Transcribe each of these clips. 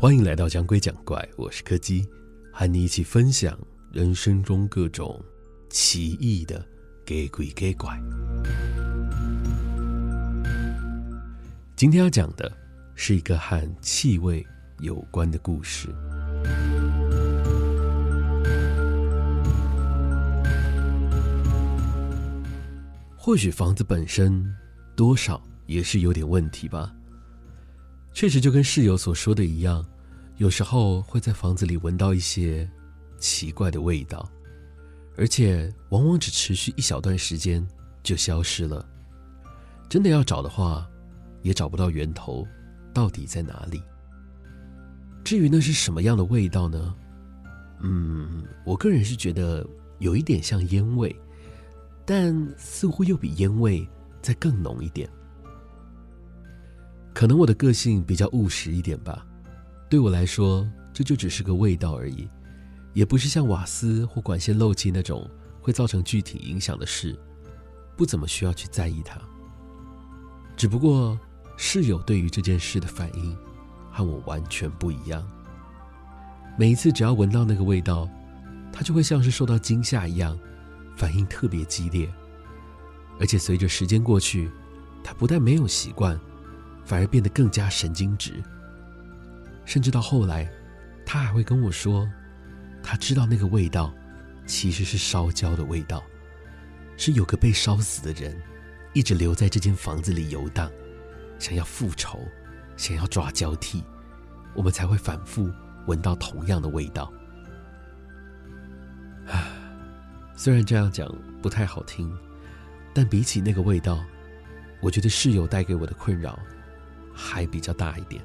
欢迎来到讲鬼讲怪，我是柯基，和你一起分享人生中各种奇异的给鬼给怪。今天要讲的是一个和气味有关的故事。或许房子本身多少也是有点问题吧。确实，就跟室友所说的一样，有时候会在房子里闻到一些奇怪的味道，而且往往只持续一小段时间就消失了。真的要找的话，也找不到源头，到底在哪里？至于那是什么样的味道呢？嗯，我个人是觉得有一点像烟味，但似乎又比烟味再更浓一点。可能我的个性比较务实一点吧，对我来说，这就只是个味道而已，也不是像瓦斯或管线漏气那种会造成具体影响的事，不怎么需要去在意它。只不过室友对于这件事的反应和我完全不一样。每一次只要闻到那个味道，他就会像是受到惊吓一样，反应特别激烈，而且随着时间过去，他不但没有习惯。反而变得更加神经质，甚至到后来，他还会跟我说，他知道那个味道其实是烧焦的味道，是有个被烧死的人一直留在这间房子里游荡，想要复仇，想要抓交替，我们才会反复闻到同样的味道。唉，虽然这样讲不太好听，但比起那个味道，我觉得室友带给我的困扰。还比较大一点。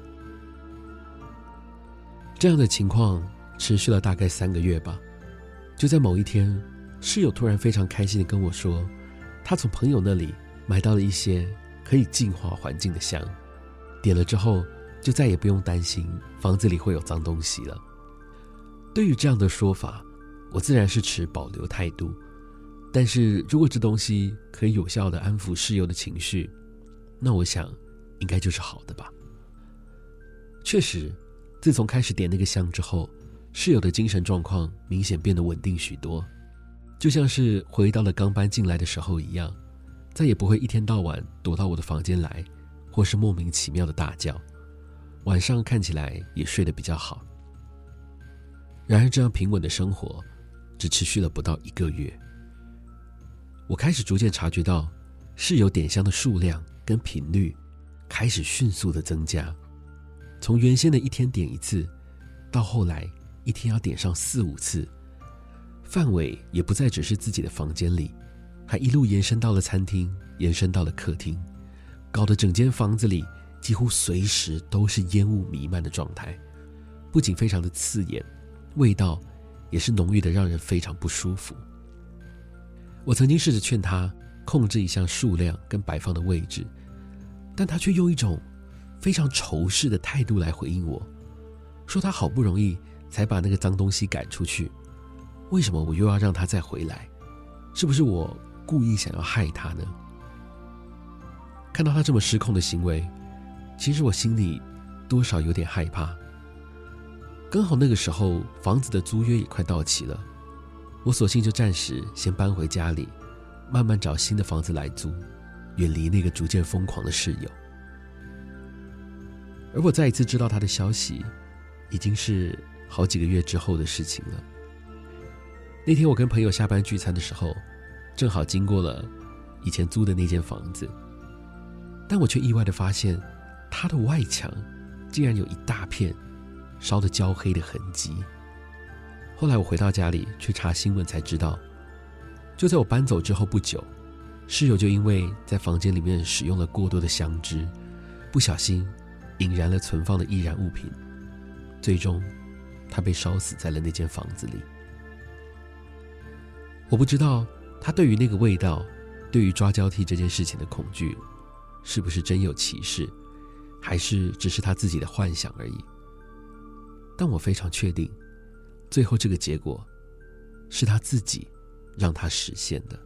这样的情况持续了大概三个月吧。就在某一天，室友突然非常开心的跟我说，他从朋友那里买到了一些可以净化环境的香，点了之后就再也不用担心房子里会有脏东西了。对于这样的说法，我自然是持保留态度。但是如果这东西可以有效的安抚室友的情绪，那我想。应该就是好的吧。确实，自从开始点那个香之后，室友的精神状况明显变得稳定许多，就像是回到了刚搬进来的时候一样，再也不会一天到晚躲到我的房间来，或是莫名其妙的大叫。晚上看起来也睡得比较好。然而，这样平稳的生活只持续了不到一个月，我开始逐渐察觉到室友点香的数量跟频率。开始迅速的增加，从原先的一天点一次，到后来一天要点上四五次，范围也不再只是自己的房间里，还一路延伸到了餐厅，延伸到了客厅，搞得整间房子里几乎随时都是烟雾弥漫的状态，不仅非常的刺眼，味道也是浓郁的，让人非常不舒服。我曾经试着劝他控制一下数量跟摆放的位置。但他却用一种非常仇视的态度来回应我，说他好不容易才把那个脏东西赶出去，为什么我又要让他再回来？是不是我故意想要害他呢？看到他这么失控的行为，其实我心里多少有点害怕。刚好那个时候房子的租约也快到期了，我索性就暂时先搬回家里，慢慢找新的房子来租。远离那个逐渐疯狂的室友，而我再一次知道他的消息，已经是好几个月之后的事情了。那天我跟朋友下班聚餐的时候，正好经过了以前租的那间房子，但我却意外的发现，它的外墙竟然有一大片烧得焦黑的痕迹。后来我回到家里去查新闻才知道，就在我搬走之后不久。室友就因为在房间里面使用了过多的香脂，不小心引燃了存放的易燃物品，最终他被烧死在了那间房子里。我不知道他对于那个味道，对于抓交替这件事情的恐惧，是不是真有其事，还是只是他自己的幻想而已。但我非常确定，最后这个结果是他自己让他实现的。